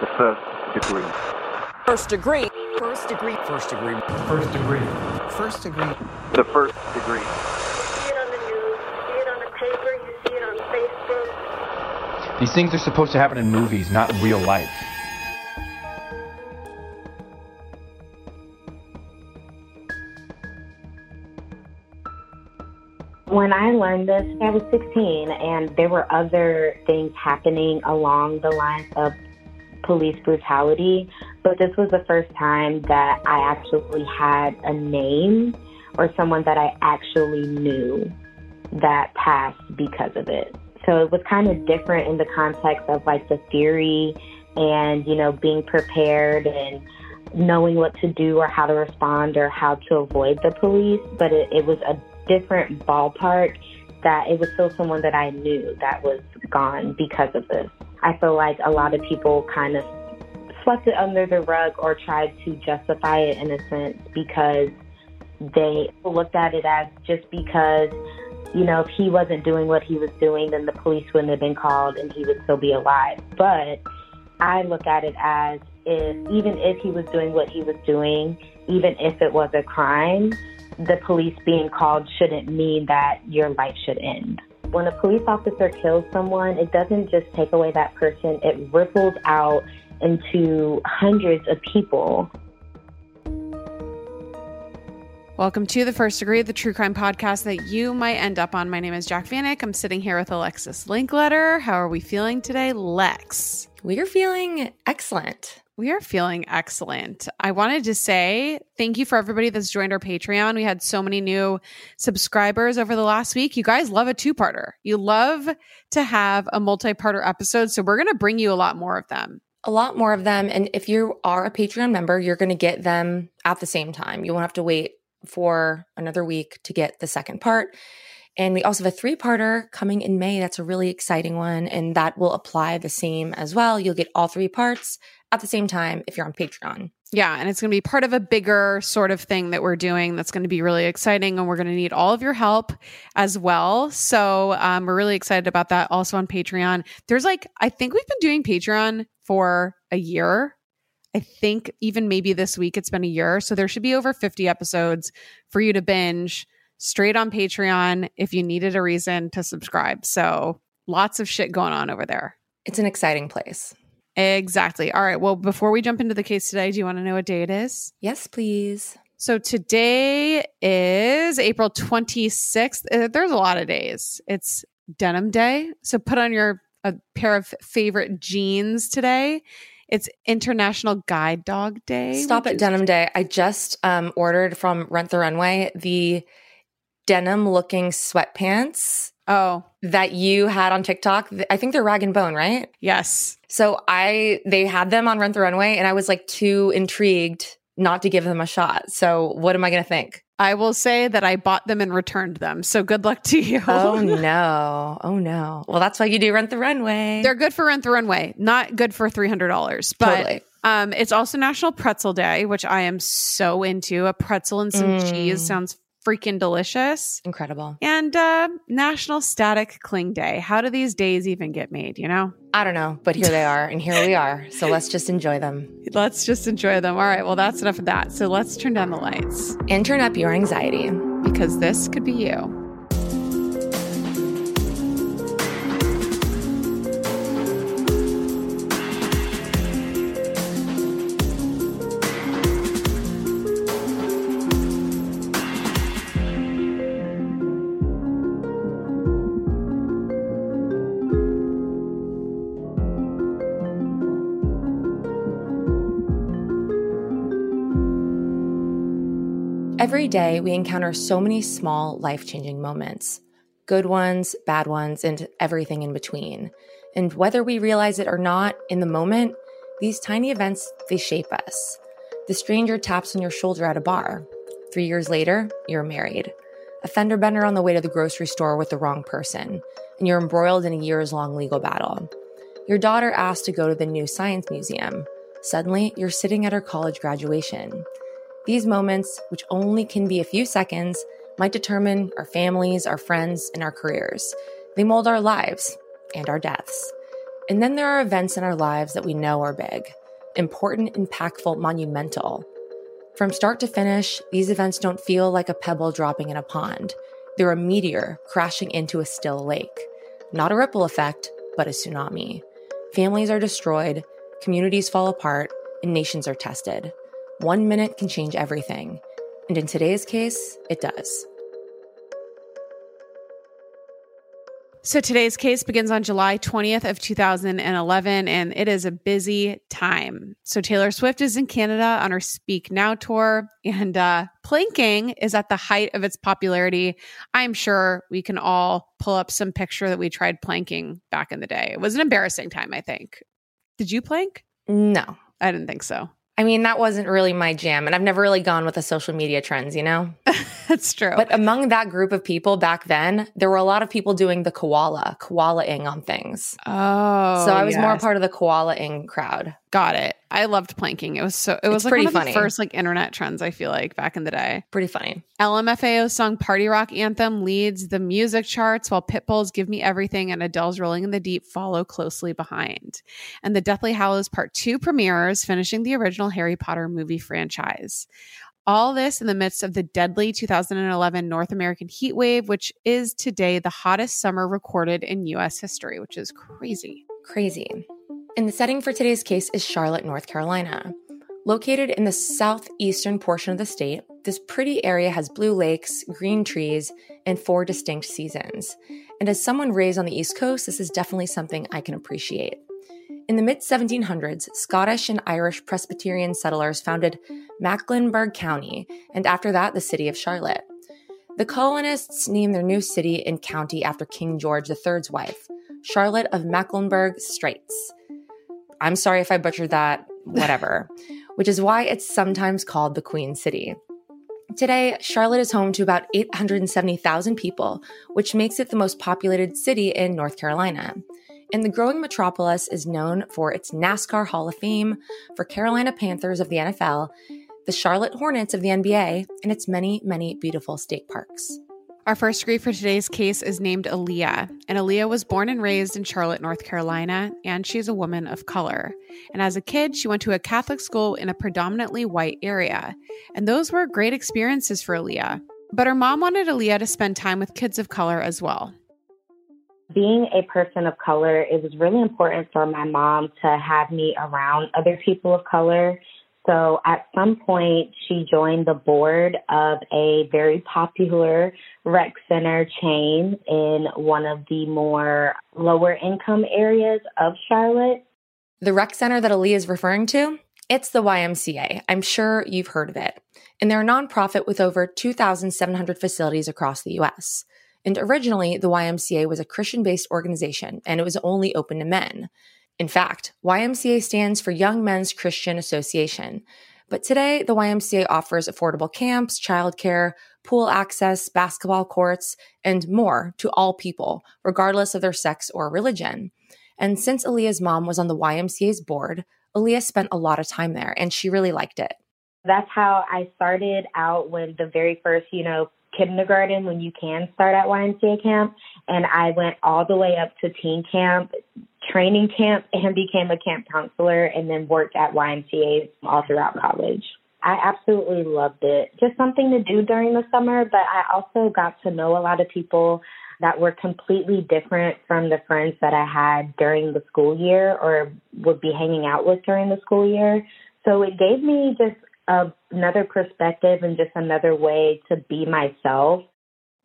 The first degree. First degree. First degree. First degree. First degree. First degree. The first degree. see it on the news, you see it on the paper, you see it on Facebook. These things are supposed to happen in movies, not in real life. When I learned this, I was 16, and there were other things happening along the lines of police brutality. But this was the first time that I actually had a name or someone that I actually knew that passed because of it. So it was kind of different in the context of like the theory and, you know, being prepared and knowing what to do or how to respond or how to avoid the police. But it, it was a different ballpark that it was still someone that I knew that was gone because of this. I feel like a lot of people kind of swept it under the rug or tried to justify it in a sense because they looked at it as just because, you know, if he wasn't doing what he was doing, then the police wouldn't have been called and he would still be alive. But I look at it as if even if he was doing what he was doing, even if it was a crime, the police being called shouldn't mean that your life should end. When a police officer kills someone, it doesn't just take away that person, it ripples out into hundreds of people. Welcome to the First Degree, the true crime podcast that you might end up on. My name is Jac Vanek. I'm sitting here with Alexis Linkletter. How are we feeling today, Lex? We're feeling excellent. We are feeling excellent. I wanted to say thank you for everybody that's joined our Patreon. We had so many new subscribers over the last week. You guys love a two parter. You love to have a multi parter episode. So we're going to bring you a lot more of them. A lot more of them. And if you are a Patreon member, you're going to get them at the same time. You won't have to wait for another week to get the second part. And we also have a three parter coming in May. That's a really exciting one. And that will apply the same as well. You'll get all three parts at the same time if you're on Patreon. Yeah, and it's going to be part of a bigger sort of thing that we're doing that's going to be really exciting. And we're going to need all of your help as well. So um, we're really excited about that also on Patreon. There's like, I think we've been doing Patreon for a year. I think even maybe this week it's been a year. So there should be over 50 episodes for you to binge straight on Patreon if you needed a reason to subscribe. So lots of shit going on over there. It's an exciting place. Exactly. All right. Well, before we jump into the case today, do you want to know what day it is? Yes, please. So today is April 26th. Uh, There's a lot of days. It's denim day. So put on your a pair of favorite jeans today. It's International Guide Dog Day. Stop at Denim Day. I just um, ordered from Rent the Runway the denim looking sweatpants Oh, that you had on TikTok. I think they're rag and bone, right? yes. So I they had them on Rent the Runway and I was like too intrigued not to give them a shot. So what am I going to think? I will say that I bought them and returned them. So good luck to you. Oh no. Oh no. Well, that's why you do Rent the Runway. They're good for Rent the Runway, not good for $300. But Totally. um, it's also National Pretzel Day, which I am so into. A pretzel and some Mm. cheese sounds freaking delicious. incredible. And uh, National Static Cling Day. How do these days even get made, you know? I don't know, but here they are and here we are. So let's just enjoy them Let's just enjoy them. All right, well, that's enough of that. So let's turn down the lights and turn up your anxiety. because this could be you. Every day, we encounter so many small, life changing moments good ones, bad ones, and everything in between. And whether we realize it or not in the moment, these tiny events, they shape us. The stranger taps on your shoulder at a bar. Three years later, you're married. A fender bender on the way to the grocery store with the wrong person, and you're embroiled in a years long legal battle. Your daughter asked to go to the new science museum. Suddenly, you're sitting at her college graduation. These moments, which only can be a few seconds, might determine our families, our friends, and our careers. They mold our lives and our deaths. And then there are events in our lives that we know are big, important, impactful, monumental. From start to finish, these events don't feel like a pebble dropping in a pond. They're a meteor crashing into a still lake. Not a ripple effect, but a tsunami. Families are destroyed, communities fall apart, and nations are tested. One minute can change everything. And in today's case, it does. So today's case begins on July 20th of 2011 and it is a busy time. So Taylor Swift is in Canada on her Speak Now tour and uh planking is at the height of its popularity. I'm sure we can all pull up some picture that we tried planking back in the day. It was an embarrassing time, I think. Did you plank? No. I didn't think so. I mean, that wasn't really my jam, and I've never really gone with the social media trends, you know? That's true. But among that group of people back then, there were a lot of people doing the koala, koala-ing on things. oh, so I was more part of the koala-ing crowd. Got it. I loved planking. It was so. It was It's like pretty one of funny. the first like internet trends. I feel like back in the day. Pretty funny. LMFAO's song Party Rock Anthem leads the music charts while Pitbull's Give Me Everything and Adele's Rolling in the Deep follow closely behind. And the Deathly Hallows Part 2 premieres, finishing the original Harry Potter movie franchise. All this in the midst of the deadly 2011 North American heat wave, which is today the hottest summer recorded in US history, which is crazy. Crazy. And the setting for today's case is Charlotte, North Carolina. Located in the southeastern portion of the state, this pretty area has blue lakes, green trees, and four distinct seasons. And as someone raised on the East Coast, this is definitely something I can appreciate. In the mid 1700s, Scottish and Irish Presbyterian settlers founded Mecklenburg County, and after that, the city of Charlotte. The colonists named their new city and county after King George III's wife, Charlotte of Mecklenburg Straits. I'm sorry if I butchered that, whatever, which is why it's sometimes called the Queen City. Today, Charlotte is home to about 870,000 people, which makes it the most populated city in North Carolina. And the growing metropolis is known for its NASCAR Hall of Fame, for Carolina Panthers of the NFL, the Charlotte Hornets of the NBA, and its many, many beautiful state parks. Our first degree for today's case is named Aaliyah, and Aaliyah was born and raised in Charlotte, North Carolina, and she's a woman of color. And as a kid, she went to a Catholic school in a predominantly white area, and those were great experiences for Aaliyah. But her mom wanted Aaliyah to spend time with kids of color as well. Being a person of color, it was really important for my mom to have me around other people of color. So at some point, she joined the board of a very popular rec center chain in one of the more lower income areas of Charlotte. The rec center that Aaliyah is referring to, it's the YMCA. I'm sure you've heard of it. And they're a nonprofit with over 2,700 facilities across the US. And originally, the YMCA was a Christian based organization and it was only open to men. In fact, YMCA stands for Young Men's Christian Association. But today, the YMCA offers affordable camps, childcare, pool access, basketball courts, and more to all people, regardless of their sex or religion. And since Aaliyah's mom was on the YMCA's board, Aaliyah spent a lot of time there and she really liked it. That's how I started out with the very first, you know, kindergarten when you can start at YMCA camp. And I went all the way up to teen camp, training camp, and became a camp counselor and then worked at YMCA all throughout college. I absolutely loved it. Just something to do during the summer, but I also got to know a lot of people that were completely different from the friends that I had during the school year or would be hanging out with during the school year. So it gave me just a, another perspective and just another way to be myself.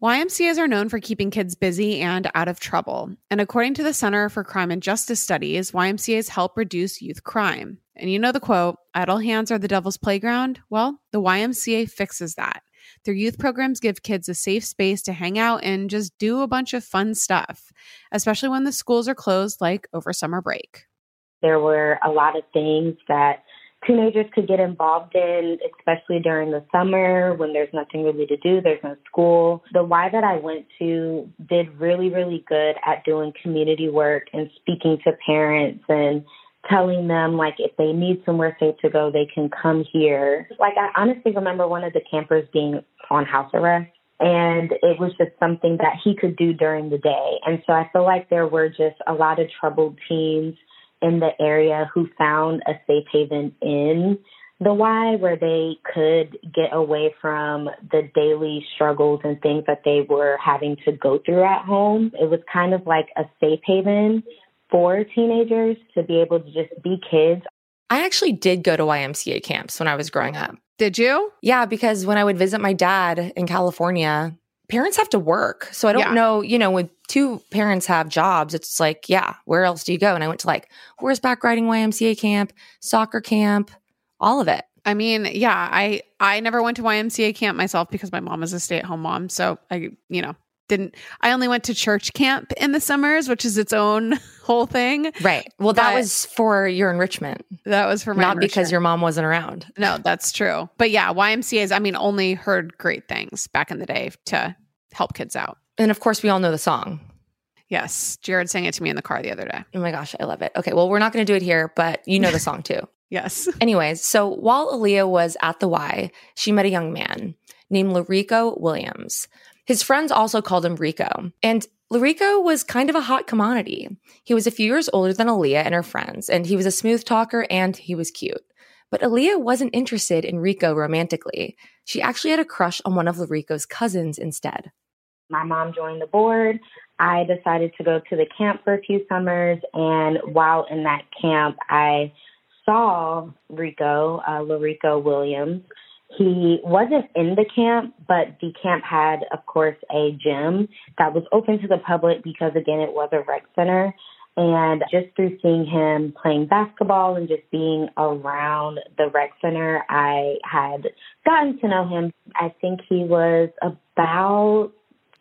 YMCAs are known for keeping kids busy and out of trouble. And according to the Center for Crime and Justice Studies, YMCAs help reduce youth crime. And you know the quote, idle hands are the devil's playground? Well, the YMCA fixes that. Their youth programs give kids a safe space to hang out and just do a bunch of fun stuff, especially when the schools are closed, like over summer break. There were a lot of things that teenagers could get involved in, especially during the summer when there's nothing really to do, there's no school. The Y that I went to did really, really good at doing community work and speaking to parents and telling them like if they need somewhere safe to go, they can come here. Like I honestly remember one of the campers being on house arrest And it was just something that he could do during the day. And so I feel like there were just a lot of troubled teens in the area who found a safe haven in the Y where they could get away from the daily struggles and things that they were having to go through at home. It was kind of like a safe haven for teenagers to be able to just be kids. I actually did go to YMCA camps when I was growing up. Did you? Yeah, because when I would visit my dad in California, parents have to work. So I don't Yeah. know, you know, when two parents have jobs, it's like, yeah, where else do you go? And I went to like horseback riding YMCA camp, soccer camp, all of it. I mean, yeah, I I never went to YMCA camp myself because my mom is a stay-at-home mom, so I, you know, didn't I only went to church camp in the summers, which is its own whole thing. Right. Well, that was for your enrichment, That was for my not because your mom wasn't around. No, that's true. But yeah, YMCA's I mean, only heard great things back in the day to help kids out. And of course, we all know the song. Yes, Jared sang it to me in the car the other day. Oh my gosh, I love it. Okay, well, we're not going to do it here, but you know the song too. Yes. Anyways, so while Aaliyah was at the Y, she met a young man named La'Reko Williams. His friends also called him Rico. And La'Reko was kind of a hot commodity. He was a few years older than Aaliyah and her friends, and he was a smooth talker and he was cute. But Aaliyah wasn't interested in Rico romantically. She actually had a crush on one of La'Reko's cousins instead. My mom joined the board. I decided to go to the camp for a few summers, and while in that camp, I saw Rico, uh, La'Reko Williams. He wasn't in the camp, but the camp had, of course, a gym that was open to the public because, again, it was a rec center. And just through seeing him playing basketball and just being around the rec center, I had gotten to know him. I think he was about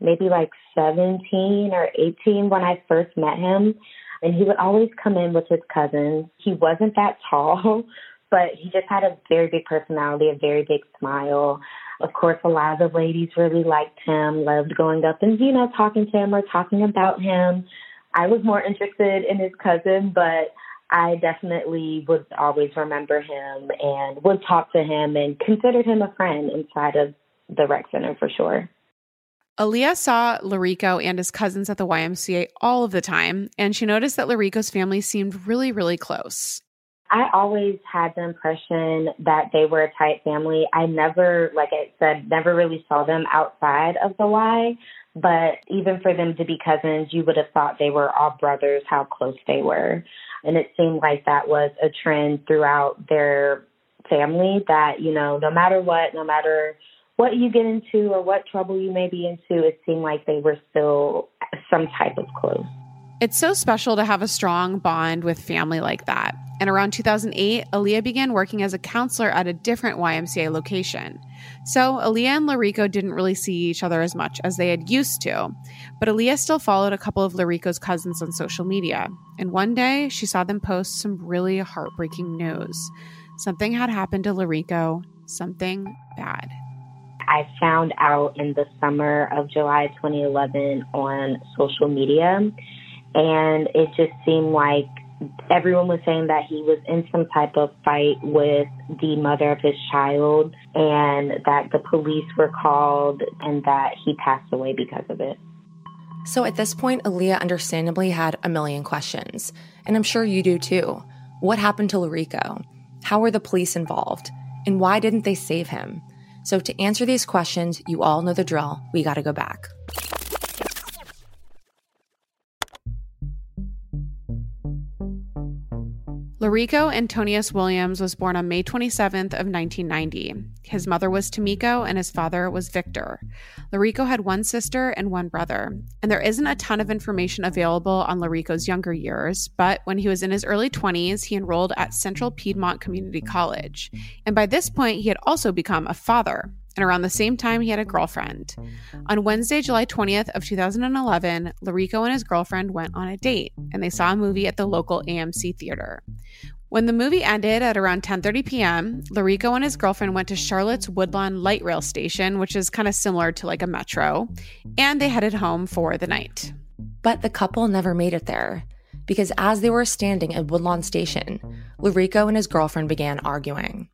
maybe like 17 or 18 when I first met him. And he would always come in with his cousins. He wasn't that tall, but he just had a very big personality, a very big smile. Of course, a lot of the ladies really liked him, loved going up and, you know, talking to him or talking about him. I was more interested in his cousin, but I definitely would always remember him and would talk to him and considered him a friend inside of the rec center for sure. Aaliyah saw La'Reko and his cousins at the YMCA all of the time, and she noticed that La'Reko's family seemed really, really close. I always had the impression that they were a tight family. I never, like I said, never really saw them outside of the Y. But even for them to be cousins, you would have thought they were all brothers, how close they were. And it seemed like that was a trend throughout their family that, you know, no matter what, no matter what you get into or what trouble you may be into, it seemed like they were still some type of close. It's so special to have a strong bond with family like that. And around 2008, Aaliyah began working as a counselor at a different YMCA location. So Aaliyah and La'Reko didn't really see each other as much as they had used to. But Aaliyah still followed a couple of La'Reko's cousins on social media. And one day, she saw them post some really heartbreaking news. Something had happened to La'Reko, something bad. I found out in the summer of July 2011 on social media, and it just seemed like everyone was saying that he was in some type of fight with the mother of his child, and that the police were called, and that he passed away because of it. So at this point, Aaliyah understandably had a million questions. And I'm sure you do too. What happened to La'Reko? How were the police involved? And why didn't they save him? So to answer these questions, you all know the drill. We got to go back. La'Reko Antonious Williams was born on May 27th of 1990. His mother was Tamiko and his father was Victor. La'Reko had one sister and one brother. And there isn't a ton of information available on La'Reko's younger years, but when he was in his early 20s, he enrolled at Central Piedmont Community College. And by this point, he had also become a father. And around the same time, he had a girlfriend. On Wednesday, July 20th of 2011, La'Reko and his girlfriend went on a date, and they saw a movie at the local AMC theater. When the movie ended at around 10:30 p.m., La'Reko and his girlfriend went to Charlotte's Woodlawn Light Rail Station, which is kind of similar to like a metro, and they headed home for the night. But the couple never made it there because as they were standing at Woodlawn Station, La'Reko and his girlfriend began arguing.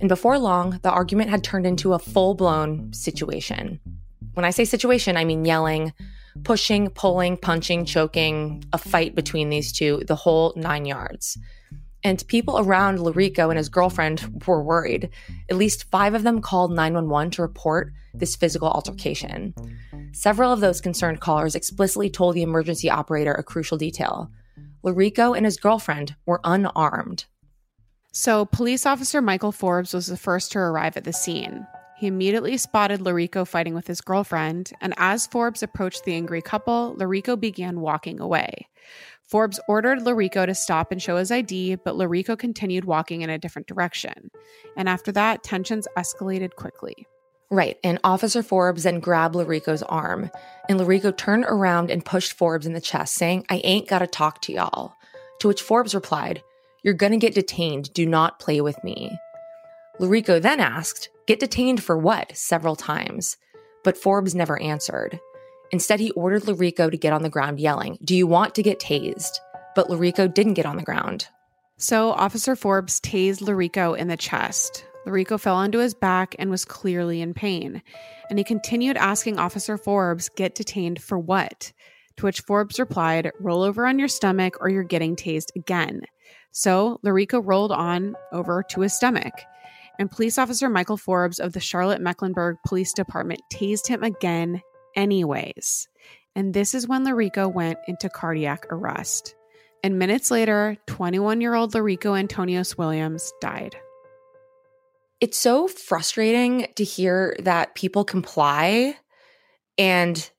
And before long, the argument had turned into a full blown situation. When I say situation, I mean yelling, pushing, pulling, punching, choking, a fight between these two, the whole nine yards. And people around La'Reko and his girlfriend were worried. At least five of them called 911 to report this physical altercation. Several of those concerned callers explicitly told the emergency operator a crucial detail. La'Reko and his girlfriend were unarmed. So, police officer Michael Forbes was the first to arrive at the scene. He immediately spotted La'Reko fighting with his girlfriend, and as Forbes approached the angry couple, La'Reko began walking away. Forbes ordered La'Reko to stop and show his ID, but La'Reko continued walking in a different direction. And after that, tensions escalated quickly. Right, and Officer Forbes then grabbed La'Reko's arm, and La'Reko turned around and pushed Forbes in the chest, saying, I ain't gotta talk to y'all. To which Forbes replied, You're gonna get detained, do not play with me. La'Reko then asked, Get detained for what? several times, but Forbes never answered. Instead, he ordered La'Reko to get on the ground, yelling, Do you want to get tased? But La'Reko didn't get on the ground. So, Officer Forbes tased La'Reko in the chest. La'Reko fell onto his back and was clearly in pain. And he continued asking Officer Forbes, Get detained for what? To which Forbes replied, Roll over on your stomach or you're getting tased again. So, La'Reko rolled on over to his stomach. And police officer Michael Forbes of the Charlotte Mecklenburg Police Department tased him again anyways. And this is when La'Reko went into cardiac arrest. And minutes later, 21 year old La'Reko Antonious Williams died. It's so frustrating to hear that people comply and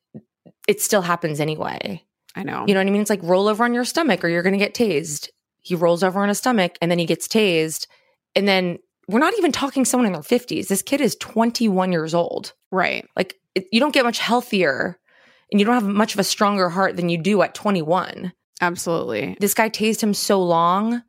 it still happens anyway. I know. You know what I mean? It's like roll over on your stomach or you're going to get tased. He rolls over on his stomach and then he gets tased. And then we're not even talking someone in their 50s. This kid is 21 years old. right. Like it, you don't get much healthier and you don't have much of a stronger heart than you do at 21. Absolutely. This guy tased him so long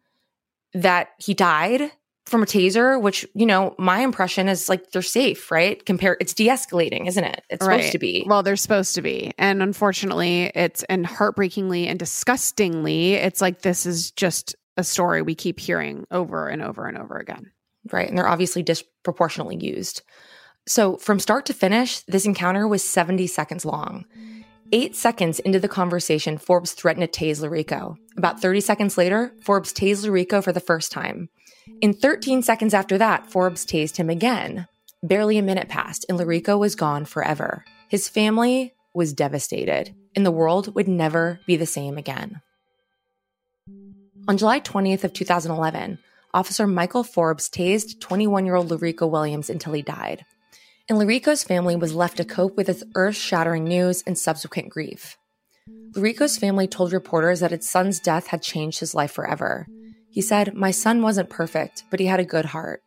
that he died from a taser, which, you know, my impression is like they're safe, right? Compare it's de-escalating, isn't it? It's right. supposed to be. Well, they're supposed to be. And unfortunately, it's and heartbreakingly and disgustingly, it's like this is just a story we keep hearing over and over and over again. right? And they're obviously disproportionately used. So, from start to finish, this encounter was 70 seconds long. Eight seconds into the conversation, Forbes threatened to tase La'Reko. About 30 seconds later, Forbes tased La'Reko for the first time. In 13 seconds after that, Forbes tased him again. Barely a minute passed, and La'Reko was gone forever. His family was devastated, and the world would never be the same again. On July 20th of 2011, Officer Michael Forbes tased 21-year-old La'Reko Williams until he died. And La'Reko's family was left to cope with this earth-shattering news and subsequent grief. La'Reko's family told reporters that its son's death had changed his life forever. He said, My son wasn't perfect, but he had a good heart.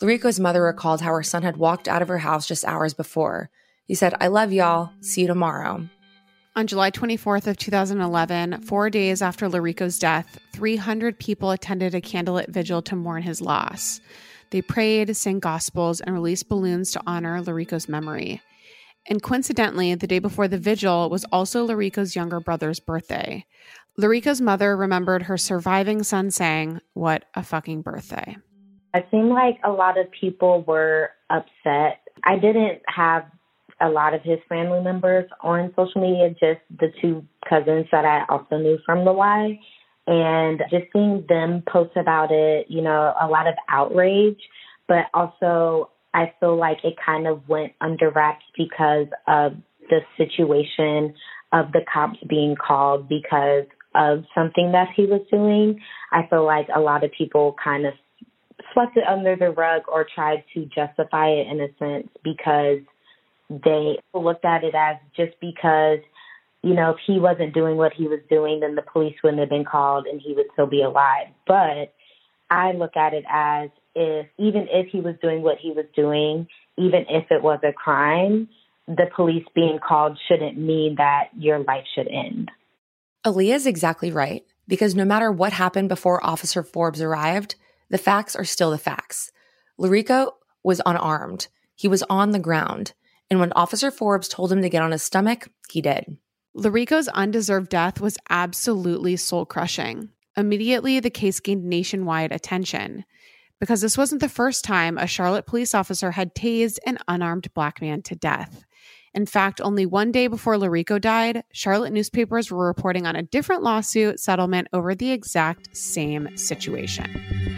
La'Reko's mother recalled how her son had walked out of her house just hours before. He said, I love y'all. See you tomorrow. On July 24th of 2011, 4 days after La'Reko's death, 300 people attended a candlelit vigil to mourn his loss. They prayed, sang gospels, and released balloons to honor La'Reko's memory. And coincidentally, the day before the vigil was also La'Reko's younger brother's birthday. La'Reko's mother remembered her surviving son saying, What a fucking birthday. It seemed like a lot of people were upset. I didn't have a lot of his family members on social media, just the two cousins that I also knew from the Y. And just seeing them post about it, you know, a lot of outrage, but also I feel like it kind of went under wraps because of the situation of the cops being called because of something that he was doing. I feel like a lot of people kind of swept it under the rug or tried to justify it in a sense because they looked at it as just because, you know, if he wasn't doing what he was doing, then the police wouldn't have been called and he would still be alive. But I look at it as if even if he was doing what he was doing, even if it was a crime, the police being called shouldn't mean that your life should end. Aaliyah is exactly right, because no matter what happened before Officer Forbes arrived, the facts are still the facts. La'Reko was unarmed. He was on the ground. And when Officer Forbes told him to get on his stomach, he did. La'Reko's undeserved death was absolutely soul crushing. Immediately, the case gained nationwide attention because this wasn't the first time a Charlotte police officer had tased an unarmed black man to death. In fact, only one day before La'Reko died, Charlotte newspapers were reporting on a different lawsuit settlement over the exact same situation.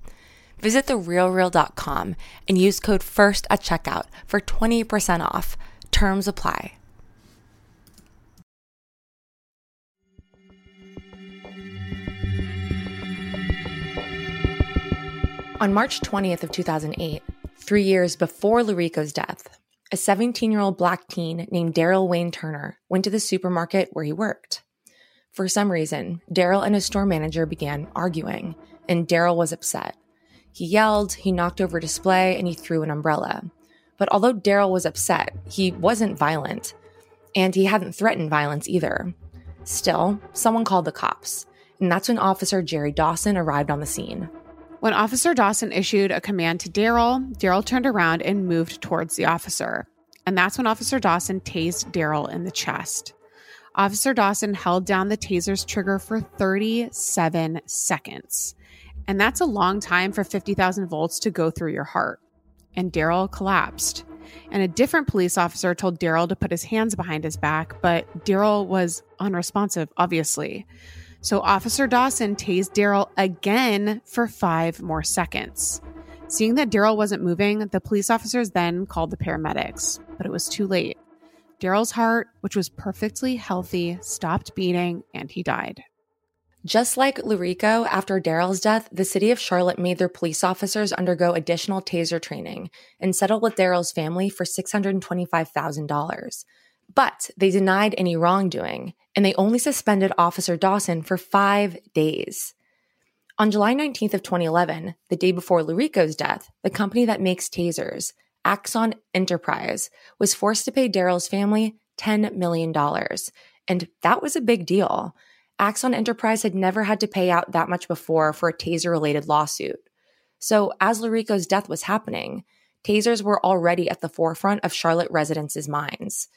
Visit therealreal.com and use code FIRST at checkout for 20% off. Terms apply. On March 20th of 2008, 3 years before La'Reko's death, a 17-year-old black teen named Daryl Wayne Turner went to the supermarket where he worked. For some reason, Daryl and his store manager began arguing, and Daryl was upset. He yelled, he knocked over a display, and he threw an umbrella. But although Daryl was upset, he wasn't violent, and he hadn't threatened violence either. Still, someone called the cops, and that's when Officer Jerry Dawson arrived on the scene. When Officer Dawson issued a command to Daryl, Daryl turned around and moved towards the officer. And that's when Officer Dawson tased Daryl in the chest. Officer Dawson held down the taser's trigger for 37 seconds. And that's a long time for 50,000 volts to go through your heart. And Daryl collapsed. And a different police officer told Daryl to put his hands behind his back, but Daryl was unresponsive, obviously. So Officer Dawson tased Daryl again for five more seconds. Seeing that Daryl wasn't moving, the police officers then called the paramedics, but it was too late. Daryl's heart, which was perfectly healthy, stopped beating and he died. Just like La'Reko, after Daryl's death, the city of Charlotte made their police officers undergo additional taser training and settled with Daryl's family for $625,000. But they denied any wrongdoing, and they only suspended Officer Dawson for five days. On July 19th of 2011, the day before La'Reko's death, the company that makes tasers, Axon Enterprise, was forced to pay Daryl's family $10 million. And that was a big deal. Axon Enterprise had never had to pay out that much before for a taser related lawsuit. So, as La'Reko's death was happening, tasers were already at the forefront of Charlotte residents' minds.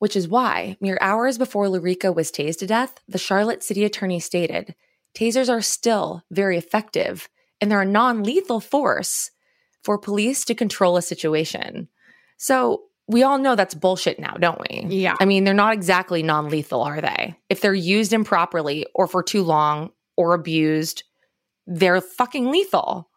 Which is why, mere hours before La'Reko was tased to death, the Charlotte city attorney stated tasers are still very effective and they're a non lethal force for police to control a situation. So, we all know that's bullshit now, don't we? Yeah. I mean, they're not exactly non lethal, are they? If they're used improperly or for too long or abused, they're fucking lethal.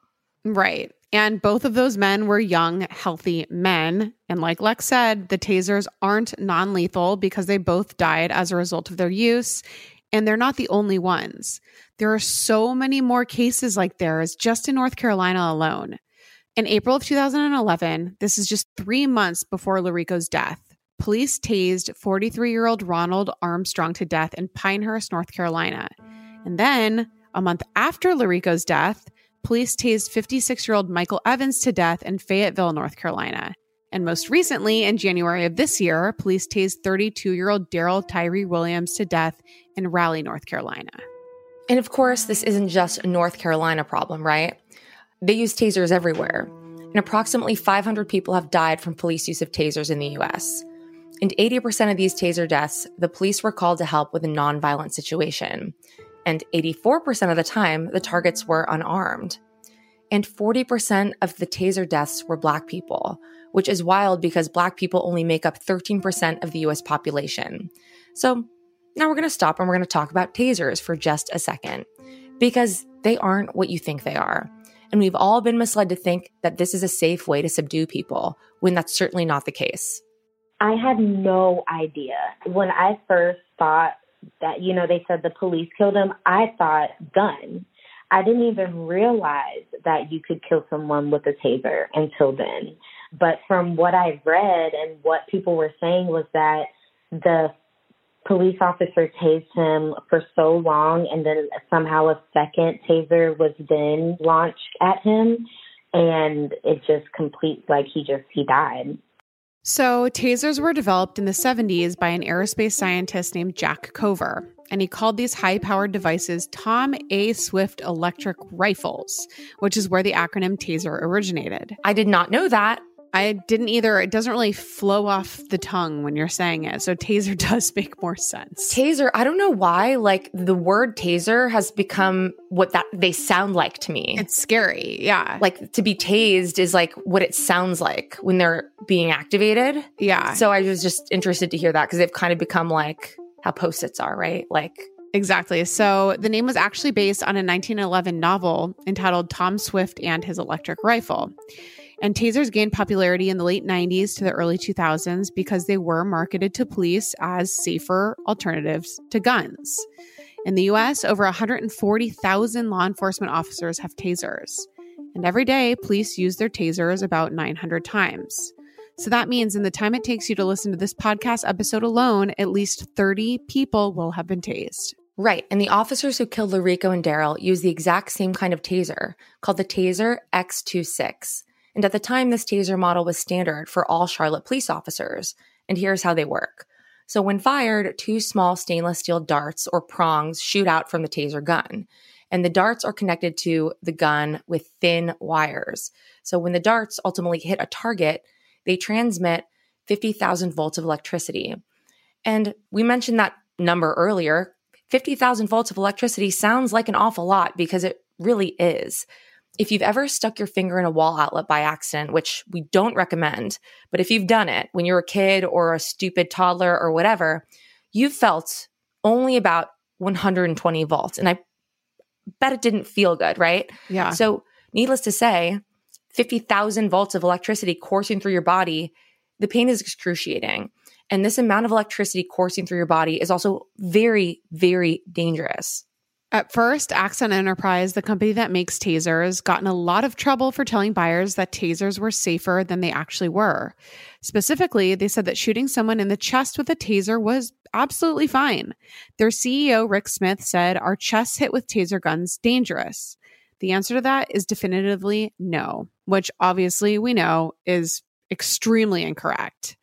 Right. And both of those men were young, healthy men. And like Lex said, the tasers aren't non lethal because they both died as a result of their use. And they're not the only ones. There are so many more cases like theirs just in North Carolina alone. In April of 2011, this is just three months before La'Reko's death, police tased 43 year old Ronald Armstrong to death in Pinehurst, North Carolina. And then, a month after La'Reko's death, police tased 56 year old Michael Evans to death in Fayetteville, North Carolina. And most recently, in January of this year, police tased 32 year old Daryl Tyree Williams to death in Raleigh, North Carolina. And of course, this isn't just a North Carolina problem, right? They use tasers everywhere. And approximately 500 people have died from police use of tasers in the US. And 80% of these taser deaths, the police were called to help with a nonviolent situation. And 84% of the time, the targets were unarmed. And 40% of the taser deaths were Black people, which is wild because Black people only make up 13% of the US population. So now we're going to stop and we're going to talk about tasers for just a second because they aren't what you think they are. And we've all been misled to think that this is a safe way to subdue people when that's certainly not the case. I had no idea. When I first thought that, you know, they said the police killed him, I thought gun. I didn't even realize that you could kill someone with a taser until then. But from what I read and what people were saying was that the police officer tased him for so long and then somehow a second taser was then launched at him and it just complete like he just he died. So, tasers were developed in the 70s by an aerospace scientist named Jack Cover, and he called these high powered devices Tom A. Swift electric rifles, which is where the acronym TASER originated. I did not know that. I didn't either. It doesn't really flow off the tongue when you're saying it. So taser does make more sense. Taser, I don't know why, like the word taser has become what that they sound like to me. It's scary. Yeah. Like to be tased is like what it sounds like when they're being activated. Yeah. So I was just interested to hear that because they've kind of become like how post-its are, right? Like Exactly. So the name was actually based on a 1911 novel entitled Tom Swift and His Electric Rifle. And tasers gained popularity in the late 90s to the early 2000s because they were marketed to police as safer alternatives to guns. In the US, over 140,000 law enforcement officers have tasers. And every day, police use their tasers about 900 times. So that means in the time it takes you to listen to this podcast episode alone, at least 30 people will have been tased. Right. And the officers who killed La'Reko and Daryl used the exact same kind of taser called the Taser X26. And at the time, this taser model was standard for all Charlotte police officers. And here's how they work. So when fired, two small stainless steel darts or prongs shoot out from the taser gun. And the darts are connected to the gun with thin wires. So when the darts ultimately hit a target, they transmit 50,000 volts of electricity. And we mentioned that number earlier. 50,000 volts of electricity sounds like an awful lot because it really is if you've ever stuck your finger in a wall outlet by accident, which we don't recommend, but if you've done it when you're a kid or a stupid toddler or whatever, you've felt only about 120 volts. And I bet it didn't feel good, right? Yeah. So, needless to say, 50,000 volts of electricity coursing through your body, the pain is excruciating. And this amount of electricity coursing through your body is also very, very dangerous. At first, Axon Enterprise, the company that makes tasers, got in a lot of trouble for telling buyers that tasers were safer than they actually were. Specifically, they said that shooting someone in the chest with a taser was absolutely fine. Their CEO, Rick Smith, said, Our chests hit with taser guns dangerous? The answer to that is definitively no, which obviously we know is extremely incorrect.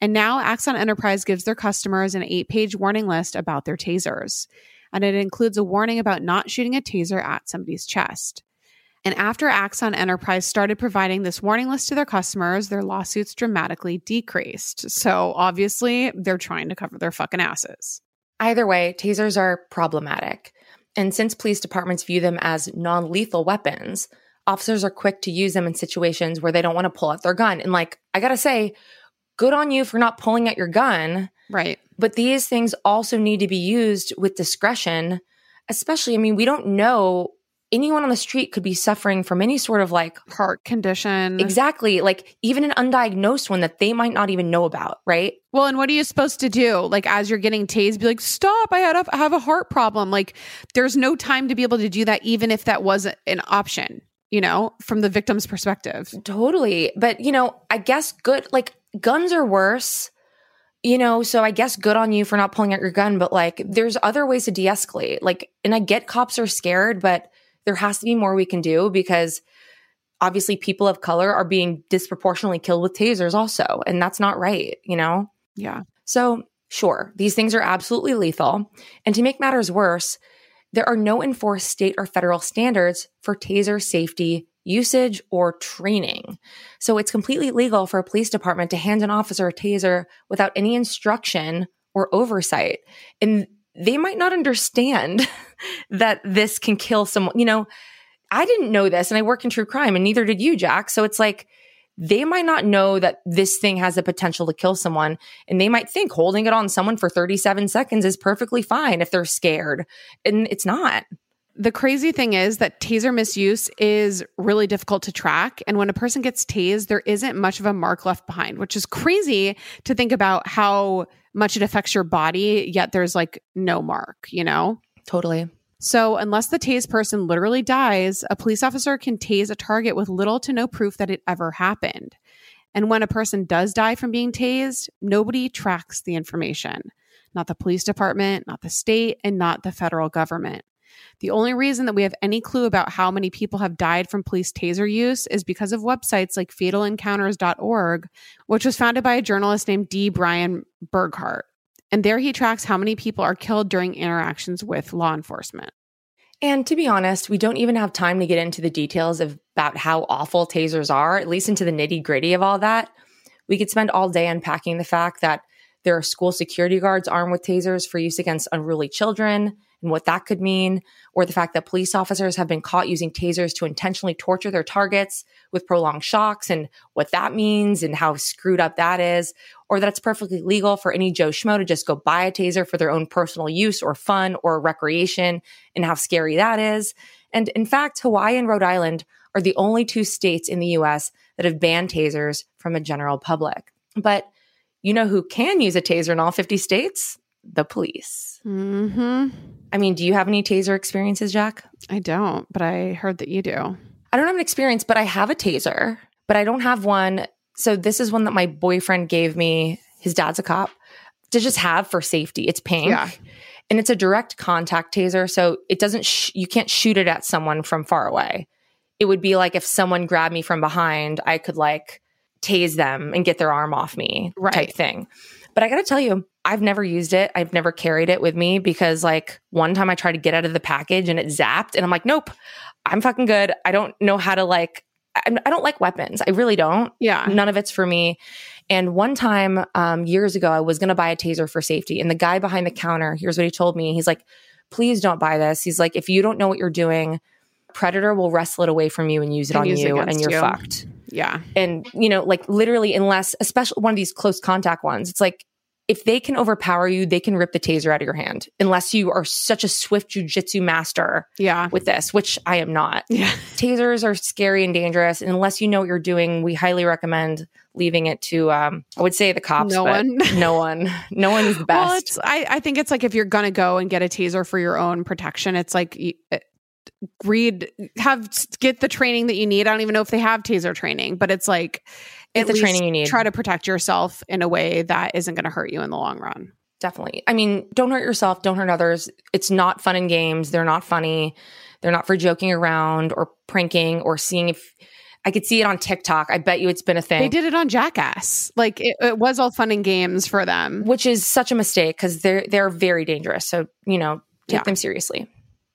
And now Axon Enterprise gives their customers an eight page warning list about their tasers and it includes a warning about not shooting a taser at somebody's chest. And after Axon Enterprise started providing this warning list to their customers, their lawsuits dramatically decreased. So obviously, they're trying to cover their fucking asses. Either way, tasers are problematic. And since police departments view them as non lethal weapons, officers are quick to use them in situations where they don't want to pull out their gun. And, like, I gotta say, good on you for not pulling out your gun. Right. But these things also need to be used with discretion, especially, I mean, we don't know anyone on the street could be suffering from any sort of like heart condition. Exactly. Like even an undiagnosed one that they might not even know about, right? Well, and what are you supposed to do? Like as you're getting tased, be like, stop, I had a, I have a heart problem. Like there's no time to be able to do that, even if that was an option, you know, from the victim's perspective. Totally. But, you know, I guess good, like guns are worse you know, so I guess good on you for not pulling out your gun, but like there's other ways to de escalate. Like, and I get cops are scared, but there has to be more we can do because obviously people of color are being disproportionately killed with tasers also. And that's not right, you know? Yeah. So, sure, these things are absolutely lethal. And to make matters worse, there are no enforced state or federal standards for taser safety usage or training. So it's completely legal for a police department to hand an officer a taser without any instruction or oversight. And they might not understand that this can kill someone. You know, I didn't know this and I work in true crime and neither did you, Jac. So it's like, they might not know that this thing has the potential to kill someone. And they might think holding it on someone for 37 seconds is perfectly fine if they're scared. And it's not. The crazy thing is that taser misuse is really difficult to track. And when a person gets tased, there isn't much of a mark left behind, which is crazy to think about how much it affects your body, yet there's like no mark, you know? Totally. So, unless the tased person literally dies, a police officer can tase a target with little to no proof that it ever happened. And when a person does die from being tased, nobody tracks the information. Not the police department, not the state, and not the federal government. The only reason that we have any clue about how many people have died from police taser use is because of websites like fatalencounters.org, which was founded by a journalist named D. Brian Burghart. And there he tracks how many people are killed during interactions with law enforcement. And to be honest, we don't even have time to get into the details of, about how awful tasers are, at least into the nitty gritty of all that. We could spend all day unpacking the fact that there are school security guards armed with tasers for use against unruly children and what that could mean, or the fact that police officers have been caught using tasers to intentionally torture their targets with prolonged shocks and what that means and how screwed up that is, or that it's perfectly legal for any Joe Schmo to just go buy a taser for their own personal use or fun or recreation and how scary that is. And in fact, Hawaii and Rhode Island are the only two states in the US that have banned tasers from a general public. But you know who can use a taser in all 50 states? The police. Mm-hmm. I mean, do you have any taser experiences, Jac? I don't, but I heard that you do. I don't have an experience, but I have a taser, but I don't have one. So this is one that my boyfriend gave me. His dad's a cop to just have for safety. It's pink. Yeah. And it's a direct contact taser. So it doesn't, sh- you can't shoot it at someone from far away. It would be like if someone grabbed me from behind, I could like tase them and get their arm off me Right. type thing. But I got to tell you, I've never used it. I've never carried it with me because like one time I tried to get out of the package and it zapped and I'm like, nope, I'm fucking good. I don't know how to like, I, I don't like weapons. I really don't. Yeah. None of it's for me. And one time, um, years ago, I was going to buy a taser for safety. And the guy behind the counter, here's what he told me. He's like, please don't buy this. He's like, if you don't know what you're doing, Predator will wrestle it away from you and use it And on use it you and you're you. fucked Yeah. and you know like literally unless especially one of these close contact ones it's like if they can overpower you they can rip the taser out of your hand unless you are such a swift jujitsu master Yeah. with this which i am not Yeah. tasers are scary and dangerous and unless you know what you're doing we highly recommend leaving it to um i would say the cops No but one. no one no one is the best Well, I, I think it's like if you're gonna go and get a taser for your own protection, it's like you- uh, read have get the training that you need. I don't even know if they have taser training, but it's like Get the training you need. Try to protect yourself in a way that isn't going to hurt you in the long run. definitely. I mean, don't hurt yourself, don't hurt others. It's not fun and games. They're not funny. They're not for joking around or pranking or seeing if I could see it on TikTok. I bet you it's been a thing. They did it on Jackass. Like it, it was all fun and games for them. which is such a mistake because they're they're very dangerous. So, you know, take Yeah. them seriously.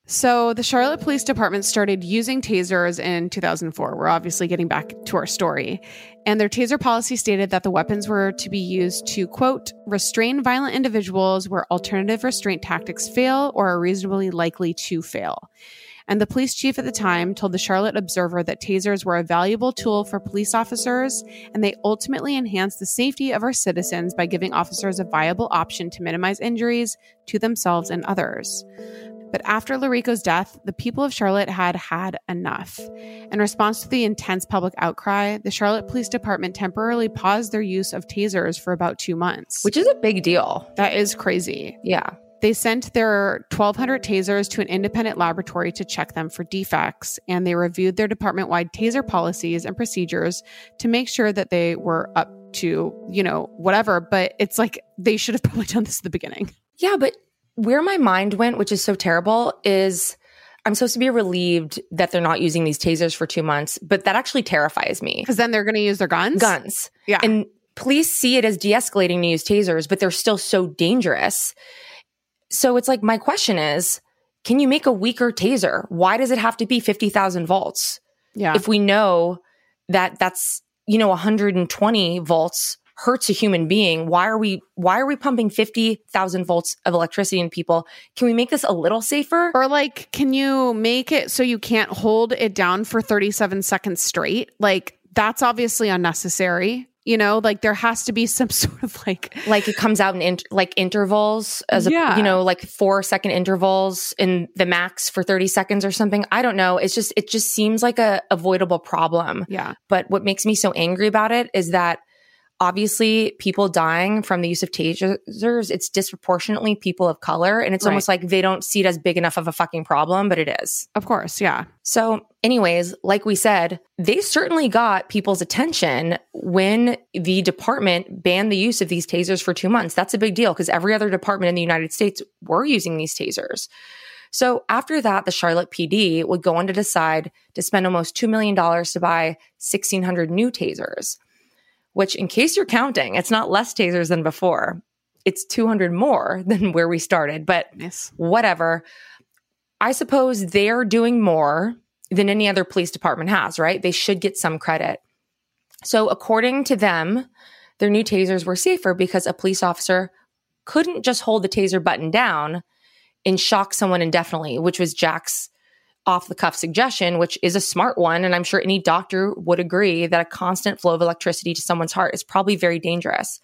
So the Charlotte Police Department started using tasers in 2004. We're obviously getting back to our story. And their taser policy stated that the weapons were to be used to, quote, restrain violent individuals where alternative restraint tactics fail or are reasonably likely to fail. And the police chief at the time told the Charlotte Observer that tasers were a valuable tool for police officers and they ultimately enhanced the safety of our citizens by giving officers a viable option to minimize injuries to themselves and others. But after La'Reko's death, the people of Charlotte had had enough. In response to the intense public outcry, the Charlotte Police Department temporarily paused their use of tasers for about two months. Which is a big deal. that is crazy. Yeah. They sent their 1,200 tasers to an independent laboratory to check them for defects, and they reviewed their department wide taser policies and procedures to make sure that they were up to, you know, whatever. But it's like they should have probably done this at the beginning. Yeah, but where my mind went, which is so terrible, is I'm supposed to be relieved that they're not using these tasers for two months, but that actually terrifies me. Because then they're going to use their guns. Guns. Yeah. And police see it as de escalating to use tasers, but they're still so dangerous. So it's like, my question is can you make a weaker taser? Why does it have to be 50,000 volts? yeah. If we know that that's, you know, 120 volts hurts a human being, why are we, why are we pumping 50,000 volts of electricity in people? Can we make this a little safer? or like, can you make it so you can't hold it down for 37 seconds straight? Like, that's obviously unnecessary. You know, like there has to be some sort of like, like it comes out in like intervals as a Yeah. you know like four second intervals in the max for 30 seconds or something i don't know it's just it just seems like a avoidable problem yeah, but what makes me so angry about it is that obviously people dying from the use of tasers it's disproportionately people of color and it's Right. almost like they don't see it as big enough of a fucking problem but it is of course. Yeah. so, anyways, like we said, they certainly got people's attention when the department banned the use of these tasers for two months. That's a big deal because every other department in the United States were using these tasers. So, after that, the Charlotte PD would go on to decide to spend almost $2 million to buy 1,600 new tasers, which, in case you're counting, it's not less tasers than before. It's 200 more than where we started, but Nice. whatever. I suppose they're doing more than any other police department has, right? They should get some credit. So, according to them, their new tasers were safer because a police officer couldn't just hold the taser button down and shock someone indefinitely, which was Jac's off the cuff suggestion, which is a smart one. And I'm sure any doctor would agree that a constant flow of electricity to someone's heart is probably very dangerous.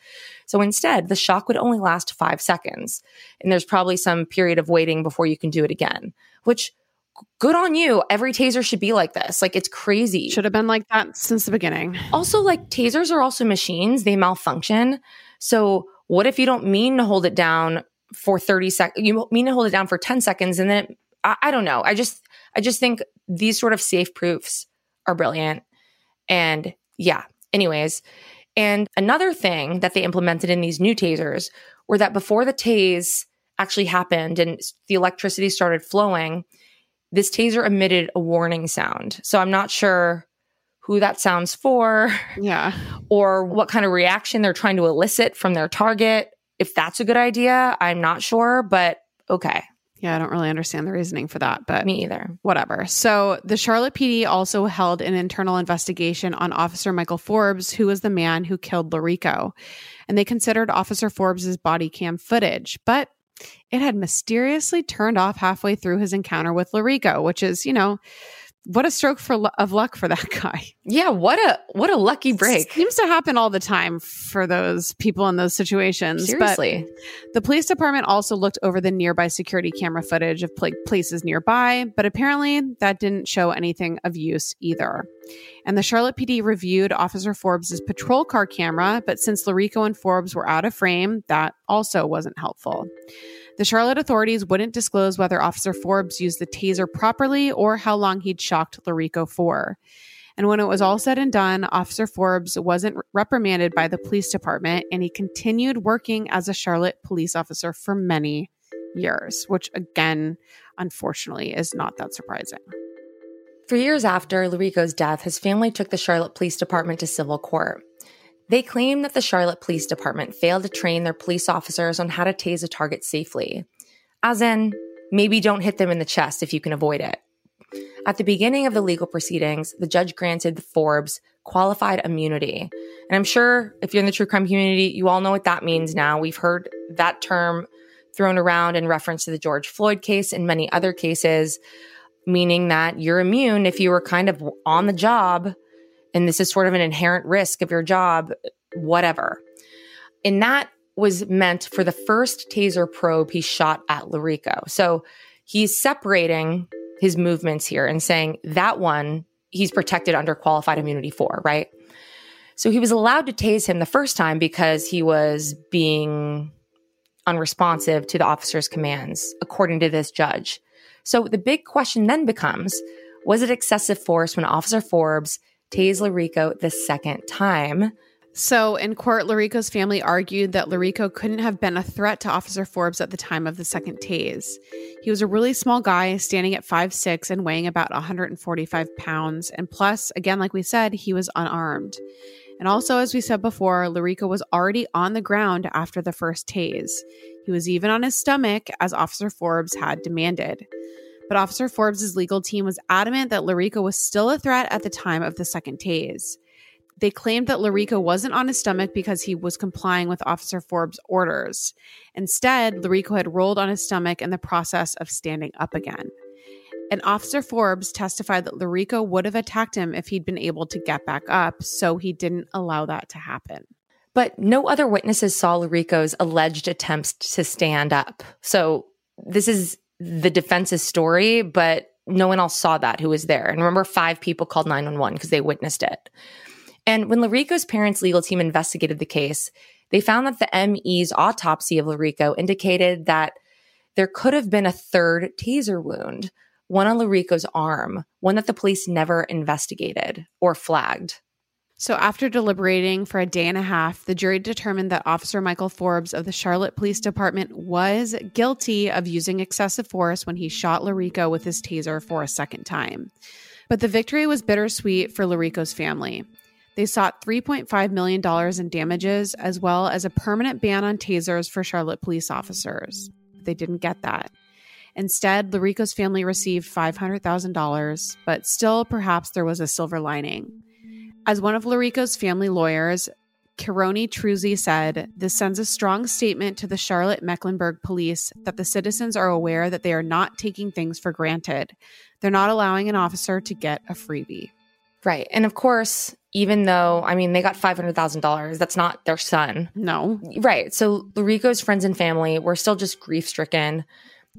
So instead, the shock would only last five seconds. And there's probably some period of waiting before you can do it again, which good on you. Every taser should be like this. Like it's crazy. Should have been like that since the beginning. Also, like tasers are also machines, they malfunction. So, what if you don't mean to hold it down for 30 seconds? You mean to hold it down for 10 seconds and then it, I, I don't know. I just, I just think these sort of safe proofs are brilliant. And yeah, anyways. And another thing that they implemented in these new tasers were that before the tase actually happened and the electricity started flowing, this taser emitted a warning sound. So I'm not sure who that sounds for Yeah. or what kind of reaction they're trying to elicit from their target. If that's a good idea, I'm not sure, but okay, Yeah. I don't really understand the reasoning for that, but me either. whatever. So the Charlotte PD also held an internal investigation on Officer Michael Forbes, who was the man who killed La'Reko. And they considered Officer Forbes' body cam footage, but it had mysteriously turned off halfway through his encounter with La'Reko, which is, you know, what a stroke for of luck for that guy. Yeah, what a what a lucky break. Seems to happen all the time for those people in those situations. But Seriously. the police department also looked over the nearby security camera footage of pla- places nearby, but apparently that didn't show anything of use either. And the Charlotte PD reviewed Officer Forbes' patrol car camera, but since La'Reko and Forbes were out of frame, that also wasn't helpful. The Charlotte authorities wouldn't disclose whether Officer Forbes used the taser properly or how long he'd shocked La'Reko for. And when it was all said and done, Officer Forbes wasn't reprimanded by the police department and he continued working as a Charlotte police officer for many years, which again, unfortunately, is not that surprising. For years after La'Reko's death, his family took the Charlotte Police Department to civil court. They claim that the Charlotte Police Department failed to train their police officers on how to tase a target safely. As in, maybe don't hit them in the chest if you can avoid it. At the beginning of the legal proceedings, the judge granted the Forbes qualified immunity. And I'm sure if you're in the true crime community, you all know what that means now. We've heard that term thrown around in reference to the George Floyd case and many other cases, meaning that you're immune if you were kind of on the job and this is sort of an inherent risk of your job, whatever. And that was meant for the first taser probe he shot at La'Reko. So he's separating his movements here and saying that one he's protected under qualified immunity for, right? So he was allowed to tase him the first time because he was being unresponsive to the officer's commands, according to this judge. So the big question then becomes was it excessive force when Officer Forbes tased La'Reko the second time? So, in court, La'Reko's family argued that La'Reko couldn't have been a threat to Officer Forbes at the time of the second tase. He was a really small guy, standing at 5'6 and weighing about 145 pounds. And plus, again, like we said, he was unarmed. And also, as we said before, La'Reko was already on the ground after the first tase. He was even on his stomach, as Officer Forbes had demanded. But Officer Forbes' legal team was adamant that La'Reko was still a threat at the time of the second tase. They claimed that La'Reko wasn't on his stomach because he was complying with Officer Forbes' orders. Instead, La'Reko had rolled on his stomach in the process of standing up again. And Officer Forbes testified that La'Reko would have attacked him if he'd been able to get back up, so he didn't allow that to happen. But no other witnesses saw La'Reko's alleged attempts to stand up. So this is the defense's story, but no one else saw that who was there. And remember, five people called 911 because they witnessed it. And when La'Reko's parents' legal team investigated the case, they found that the ME's autopsy of La'Reko indicated that there could have been a third taser wound, one on La'Reko's arm, one that the police never investigated or flagged. So, after deliberating for a day and a half, the jury determined that Officer Michael Forbes of the Charlotte Police Department was guilty of using excessive force when he shot La'Reko with his taser for a second time. But the victory was bittersweet for La'Reko's family. They sought $3.5 million in damages, as well as a permanent ban on tasers for Charlotte police officers. They didn't get that. Instead, La'Reko's family received $500,000, but still, perhaps there was a silver lining. As one of La'Reko's family lawyers, Kironi Truzzi said, This sends a strong statement to the Charlotte Mecklenburg police that the citizens are aware that they are not taking things for granted. They're not allowing an officer to get a freebie. Right. And of course, even though, I mean, they got $500,000, that's not their son. No. Right. So La'Reko's friends and family were still just grief stricken.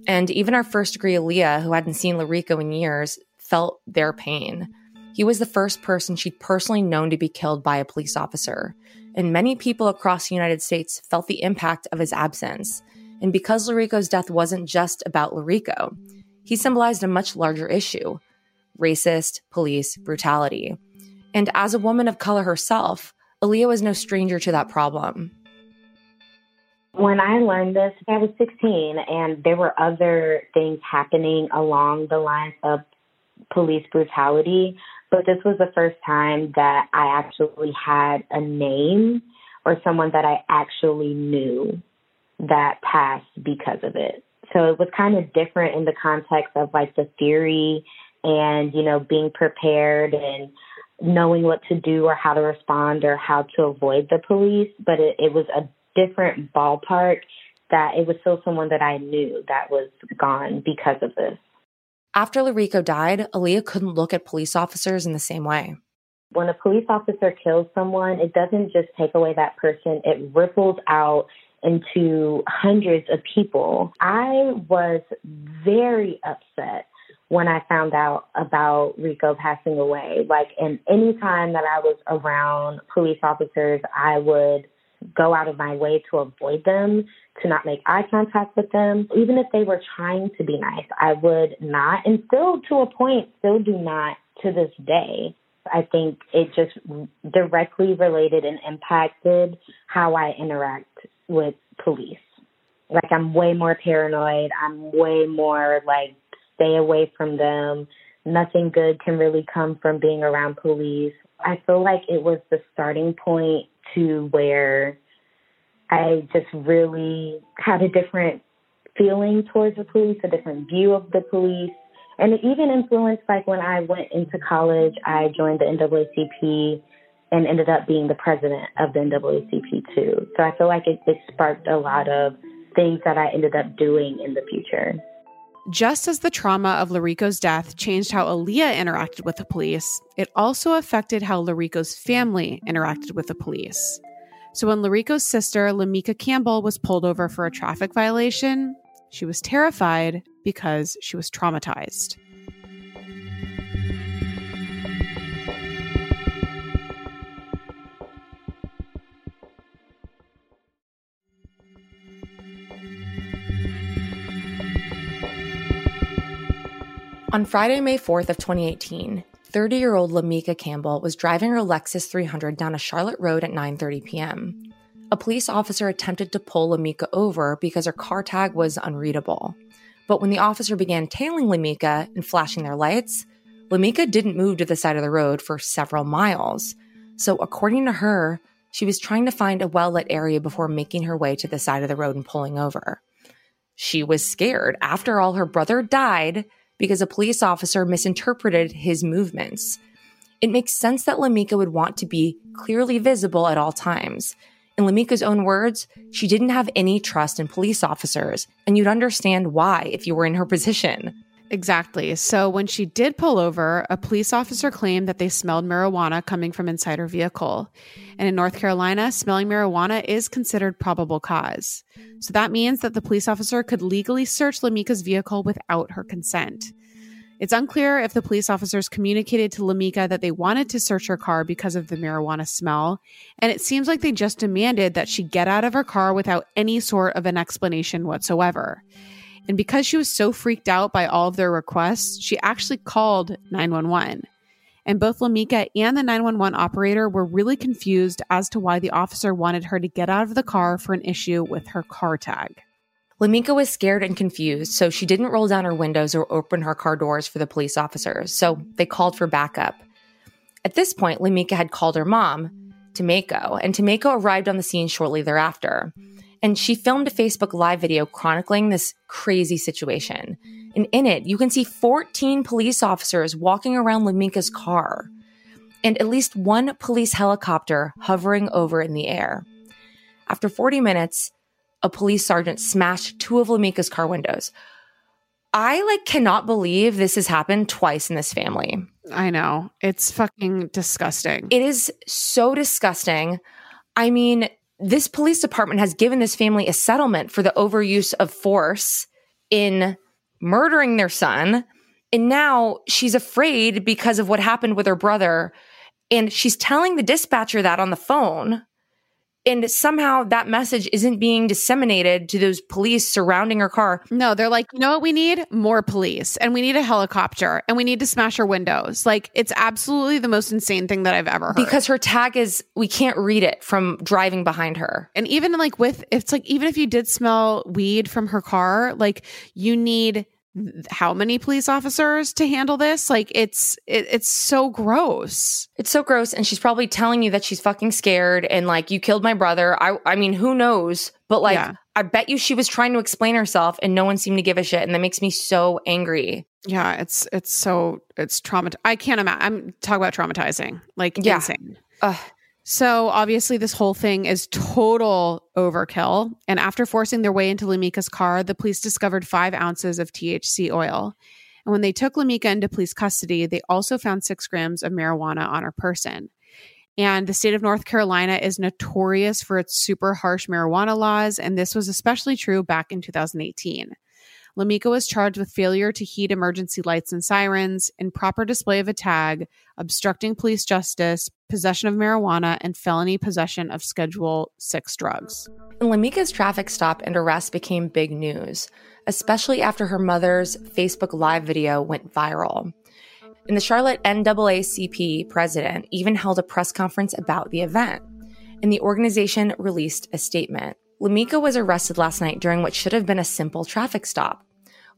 And even our first degree Aaliyah, who hadn't seen La'Reko in years, felt their pain. He was the first person she'd personally known to be killed by a police officer. And many people across the United States felt the impact of his absence. And because La'Reko's death wasn't just about La'Reko, he symbolized a much larger issue racist police brutality. And as a woman of color herself, Aaliyah was no stranger to that problem. When I learned this, I was 16, and there were other things happening along the lines of police brutality, but this was the first time that I actually had a name or someone that I actually knew that passed because of it. So it was kind of different in the context of like the theory and, you know, being prepared and knowing what to do or how to respond or how to avoid the police. But it, it was a different ballpark that it was still someone that I knew that was gone because of this. After La'Reko died, Aaliyah couldn't look at police officers in the same way. When a police officer kills someone, it doesn't just take away that person, it ripples out into hundreds of people. I was very upset when I found out about Rico passing away. Like, and any time that I was around police officers, I would go out of my way to avoid them, to not make eye contact with them. Even if they were trying to be nice, I would not, and still to a point, still do not to this day. I think it just directly related and impacted how I interact with police. Like, I'm way more paranoid. I'm way more like stay away from them. Nothing good can really come from being around police. I feel like it was the starting point to where I just really had a different feeling towards the police, a different view of the police. And it even influenced, like when I went into college, I joined the NAACP and ended up being the president of the NAACP too. So I feel like it, it sparked a lot of things that I ended up doing in the future. Just as the trauma of La'Reko's death changed how Aaliyah interacted with the police, it also affected how La'Reko's family interacted with the police. So when La'Reko's sister, Lamika Campbell, was pulled over for a traffic violation, she was terrified because she was traumatized. On Friday, May 4th of 2018, 30 year old Lamika Campbell was driving her Lexus 300 down a Charlotte road at 9:30 p.m. A police officer attempted to pull Lamika over because her car tag was unreadable. But when the officer began tailing Lamika and flashing their lights, Lamika didn't move to the side of the road for several miles. So, according to her, she was trying to find a well lit area before making her way to the side of the road and pulling over. She was scared. After all, her brother died because a police officer misinterpreted his movements. It makes sense that Lamika would want to be clearly visible at all times. In Lamika's own words, she didn't have any trust in police officers, and you'd understand why if you were in her position. Exactly. So when she did pull over, a police officer claimed that they smelled marijuana coming from inside her vehicle. And in North Carolina, smelling marijuana is considered probable cause. So that means that the police officer could legally search Lamika's vehicle without her consent. It's unclear if the police officers communicated to Lamika that they wanted to search her car because of the marijuana smell, and it seems like they just demanded that she get out of her car without any sort of an explanation whatsoever. And because she was so freaked out by all of their requests, she actually called 911. And both Lamika and the 911 operator were really confused as to why the officer wanted her to get out of the car for an issue with her car tag. Lamika was scared and confused, so she didn't roll down her windows or open her car doors for the police officers, so they called for backup. At this point, Lamika had called her mom, Tameko, and Tameko arrived on the scene shortly thereafter. And she filmed a Facebook Live video chronicling this crazy situation. And in it, you can see 14 police officers walking around Lamika's car and at least one police helicopter hovering over in the air. After 40 minutes, a police sergeant smashed two of Lamika's car windows. I like cannot believe this has happened twice in this family. I know. It's fucking disgusting. It is so disgusting. I mean, this police department has given this family a settlement for the overuse of force in murdering their son. And now she's afraid because of what happened with her brother. And she's telling the dispatcher that on the phone. And somehow that message isn't being disseminated to those police surrounding her car. No, they're like, you know what we need? More police. And we need a helicopter and we need to smash her windows. Like, it's absolutely the most insane thing that I've ever heard. Because her tag is, we can't read it from driving behind her. and even like with, it's like, even if you did smell weed from her car, like, you need how many police officers to handle this? Like, it's, it, it's so gross. It's so gross. And she's probably telling you that she's fucking scared and like, you killed my brother. I, I mean, who knows? But like, Yeah. I bet you she was trying to explain herself and no one seemed to give a shit. And that makes me so angry. Yeah, it's, it's so, it's traumat. I can't imagine. I'm talking about traumatizing. Like, Yeah. insane. Ugh. So obviously, this whole thing is total overkill. And after forcing their way into Lamika's car, the police discovered five ounces of THC oil. And when they took Lamika into police custody, they also found six grams of marijuana on her person. And the state of North Carolina is notorious for its super harsh marijuana laws. And this was especially true back in 2018. Lamika was charged with failure to heed emergency lights and sirens, improper display of a tag, obstructing police justice, possession of marijuana, and felony possession of Schedule 6 drugs. Lamika's traffic stop and arrest became big news, especially after her mother's Facebook Live video went viral. And the Charlotte NAACP president even held a press conference about the event. And the organization released a statement. Lamika was arrested last night during what should have been a simple traffic stop.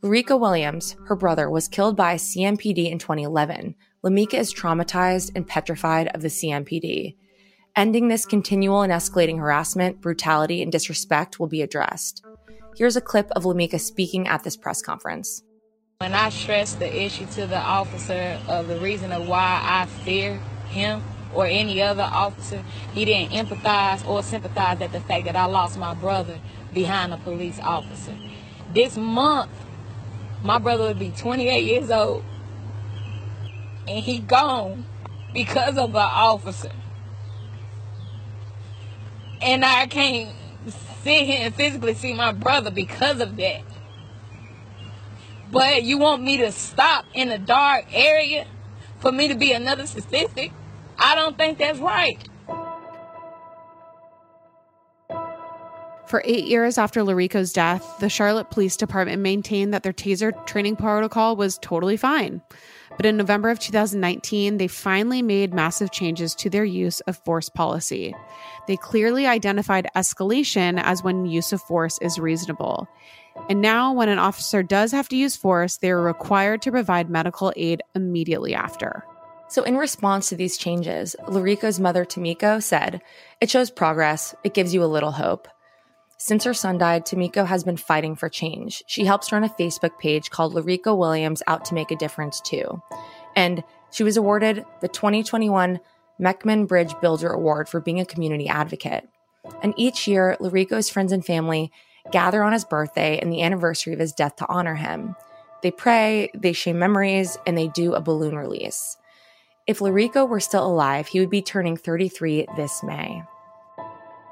La'Reko Williams, her brother, was killed by CMPD in 2011. Lamika is traumatized and petrified of the CMPD. Ending this continual and escalating harassment, brutality, and disrespect will be addressed. Here's a clip of Lamika speaking at this press conference. When I stressed the issue to the officer of the reason of why I fear him or any other officer, he didn't empathize or sympathize at the fact that I lost my brother behind a police officer. This month, my brother would be 28 years old, and he gone because of an officer. And I can't sit here and physically see my brother because of that. But you want me to stop in a dark area for me to be another statistic? I don't think that's right. For eight years after La'Reko's death, the Charlotte Police Department maintained that their taser training protocol was totally fine. But in November of 2019, they finally made massive changes to their use of force policy. They clearly identified escalation as when use of force is reasonable. And now, when an officer does have to use force, they are required to provide medical aid immediately after. So, in response to these changes, La'Reko's mother, Tamiko, said, It shows progress. It gives you a little hope. Since her son died, Tamiko has been fighting for change. She helps run a Facebook page called La'Reko Williams Out to Make a Difference Too. And she was awarded the 2021 MeckMin Bridge Builder Award for being a community advocate. And each year, La'Reko's friends and family gather on his birthday and the anniversary of his death to honor him. They pray, they share memories, and they do a balloon release. If La'Reko were still alive, he would be turning 33 this May.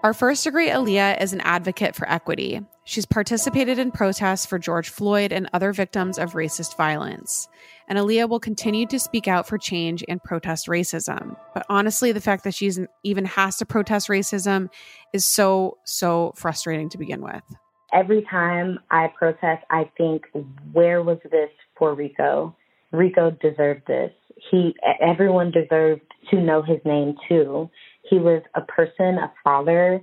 Our first degree Aaliyah is an advocate for equity. She's participated in protests for George Floyd and other victims of racist violence. And Aaliyah will continue to speak out for change and protest racism. But honestly, the fact that she even has to protest racism is so, so frustrating to begin with. Every time I protest, I think, where was this for Rico? Rico deserved this he everyone deserved to know his name too. He was a person, a father,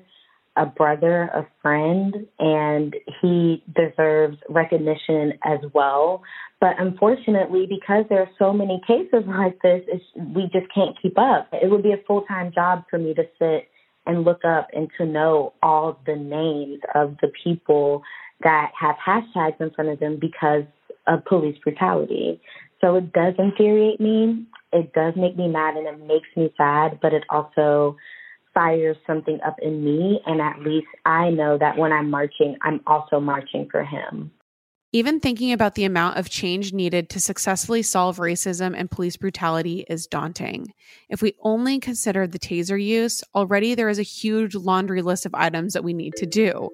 a brother, a friend, and he deserves recognition as well. But unfortunately, because there are so many cases like this, we just can't keep up. It would be a full time job for me to sit and look up and to know all the names of the people that have hashtags in front of them because of police brutality. So it does infuriate me. It does make me mad and it makes me sad, but it also fires something up in me. And at least I know that when I'm marching, I'm also marching for him. Even thinking about the amount of change needed to successfully solve racism and police brutality is daunting. If we only consider the taser use, already there is a huge laundry list of items that we need to do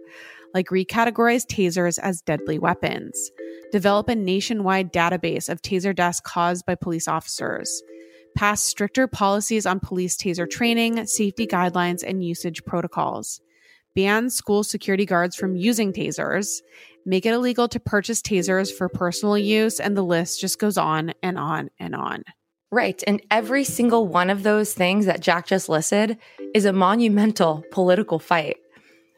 like recategorize tasers as deadly weapons, develop a nationwide database of taser deaths caused by police officers, pass stricter policies on police taser training, safety guidelines, and usage protocols, ban school security guards from using tasers, make it illegal to purchase tasers for personal use, and the list just goes on and on and on. Right. And every single one of those things that Jac just listed is a monumental political fight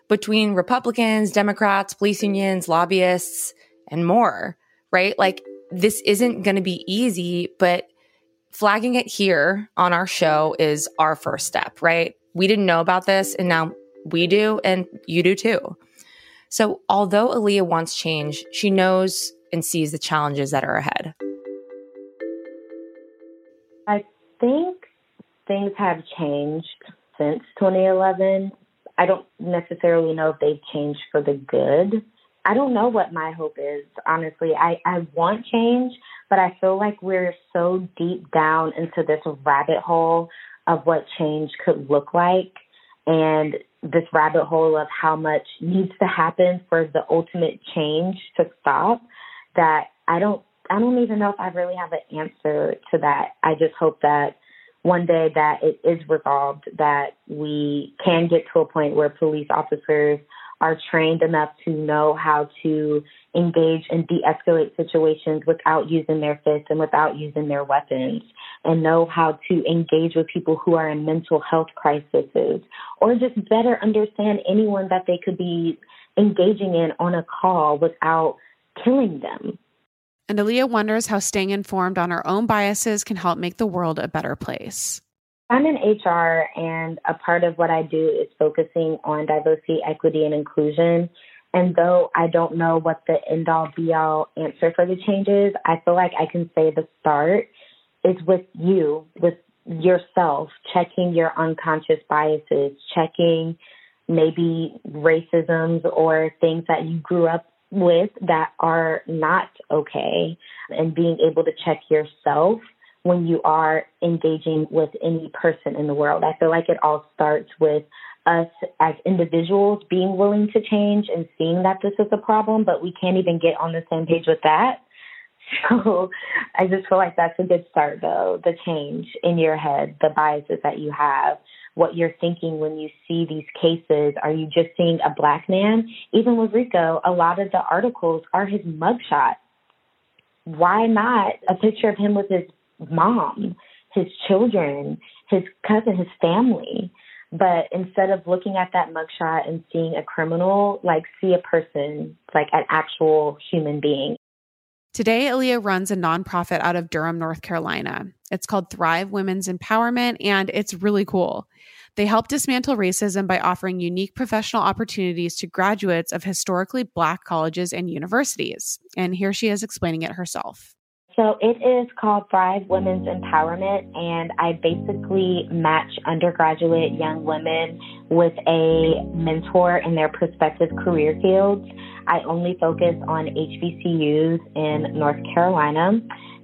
between Republicans, Democrats, police unions, lobbyists, and more, right? Like this isn't going to be easy, but flagging it here on our show is our first step, right? We didn't know about this and now we do and you do too. So, although Aaliyah wants change, she knows and sees the challenges that are ahead. I think things have changed since 2011 I don't necessarily know if they've changed for the good. I don't know what my hope is, honestly. I, I want change, but I feel like we're so deep down into this rabbit hole of what change could look like and this rabbit hole of how much needs to happen for the ultimate change to stop that I don't I don't even know if I really have an answer to that. I just hope that one day that it is resolved, that we can get to a point where police officers are trained enough to know how to engage and de escalate situations without using their fists and without using their weapons, and know how to engage with people who are in mental health crises, or just better understand anyone that they could be engaging in on a call without killing them. And Aaliyah wonders how staying informed on our own biases can help make the world a better place. I'm in HR, and a part of what I do is focusing on diversity, equity, and inclusion. And though I don't know what the end all be all answer for the changes, I feel like I can say the start is with you, with yourself, checking your unconscious biases, checking maybe racisms or things that you grew up with that are not okay and being able to check yourself when you are engaging with any person in the world. I feel like it all starts with us as individuals being willing to change and seeing that this is a problem, but we can't even get on the same page with that. So I just feel like that's a good start, though, the change in your head, the biases that you have, what you're thinking when you see these cases. Are you just seeing a black man? Even with Rico, a lot of the articles are his mugshot. Why not a picture of him with his mom, his children, his cousin, his family. But instead of looking at that mugshot and seeing a criminal, like see a person, like an actual human being. Today, Aaliyah runs a nonprofit out of Durham, North Carolina. It's called Thrive Women's Empowerment, and it's really cool. They help dismantle racism by offering unique professional opportunities to graduates of historically black colleges and universities. And here she is explaining it herself. So it is called Thrive Women's Empowerment, and I basically match undergraduate young women with a mentor in their prospective career fields. I only focus on HBCUs in North Carolina.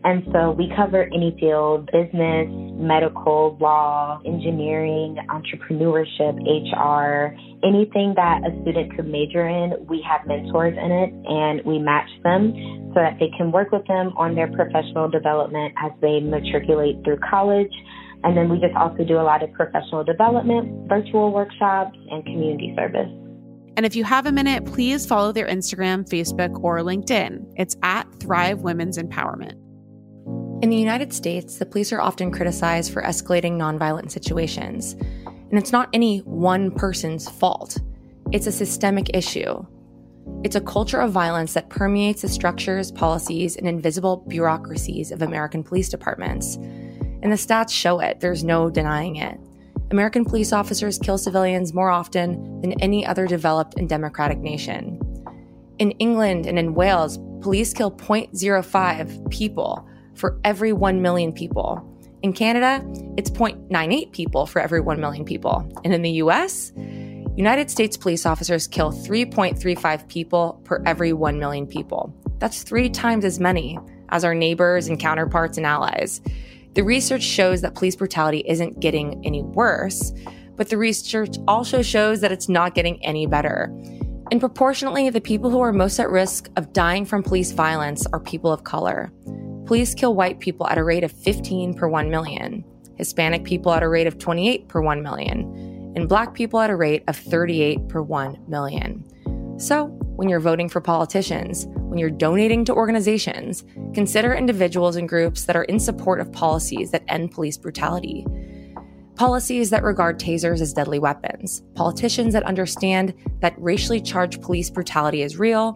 And so we cover any field business, medical, law, engineering, entrepreneurship, HR, anything that a student could major in. We have mentors in it and we match them so that they can work with them on their professional development as they matriculate through college. And then we just also do a lot of professional development, virtual workshops, and community service. And if you have a minute, please follow their Instagram, Facebook, or LinkedIn. It's at Thrive Women's Empowerment. In the United States, the police are often criticized for escalating nonviolent situations. And it's not any one person's fault, it's a systemic issue. It's a culture of violence that permeates the structures, policies, and invisible bureaucracies of American police departments. And the stats show it, there's no denying it. American police officers kill civilians more often than any other developed and democratic nation. In England and in Wales, police kill 0.05 people for every 1 million people. In Canada, it's 0.98 people for every 1 million people. And in the US, United States police officers kill 3.35 people per every 1 million people. That's three times as many as our neighbors and counterparts and allies. The research shows that police brutality isn't getting any worse, but the research also shows that it's not getting any better. And proportionately, the people who are most at risk of dying from police violence are people of color. Police kill white people at a rate of 15 per 1 million, Hispanic people at a rate of 28 per 1 million, and black people at a rate of 38 per 1 million. So, when you're voting for politicians, when you're donating to organizations, consider individuals and groups that are in support of policies that end police brutality. Policies that regard tasers as deadly weapons. Politicians that understand that racially charged police brutality is real,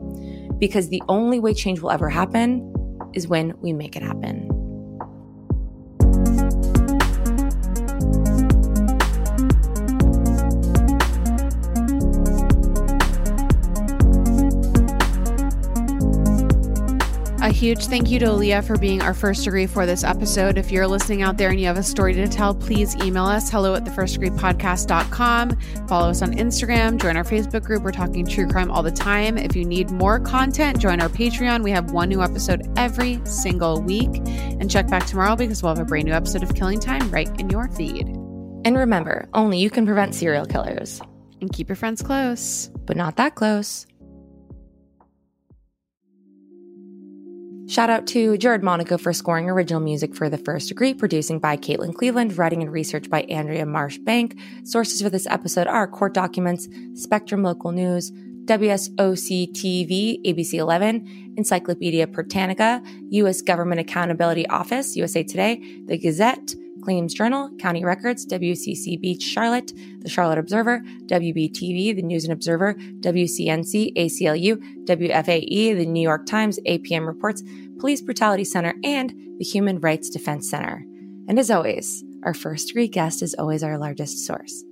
because the only way change will ever happen is when we make it happen. Huge thank you to Leah for being our first degree for this episode. If you're listening out there and you have a story to tell, please email us hello at the first degree podcast.com. Follow us on Instagram, join our Facebook group. We're talking true crime all the time. If you need more content, join our Patreon. We have one new episode every single week. And check back tomorrow because we'll have a brand new episode of Killing Time right in your feed. And remember, only you can prevent serial killers. And keep your friends close, but not that close. Shout out to Jared Monaco for scoring original music for The First Degree, producing by Caitlin Cleveland, writing and research by Andrea Marsh Bank. Sources for this episode are court documents, Spectrum Local News, WSOC TV, ABC 11, Encyclopedia Britannica, U.S. Government Accountability Office, USA Today, The Gazette, Claims Journal, County Records, WCCB Charlotte, The Charlotte Observer, WBTV, The News and Observer, WCNC, ACLU, WFAE, The New York Times, APM Reports, Police Brutality Center, and the Human Rights Defense Center. And as always, our first degree guest is always our largest source.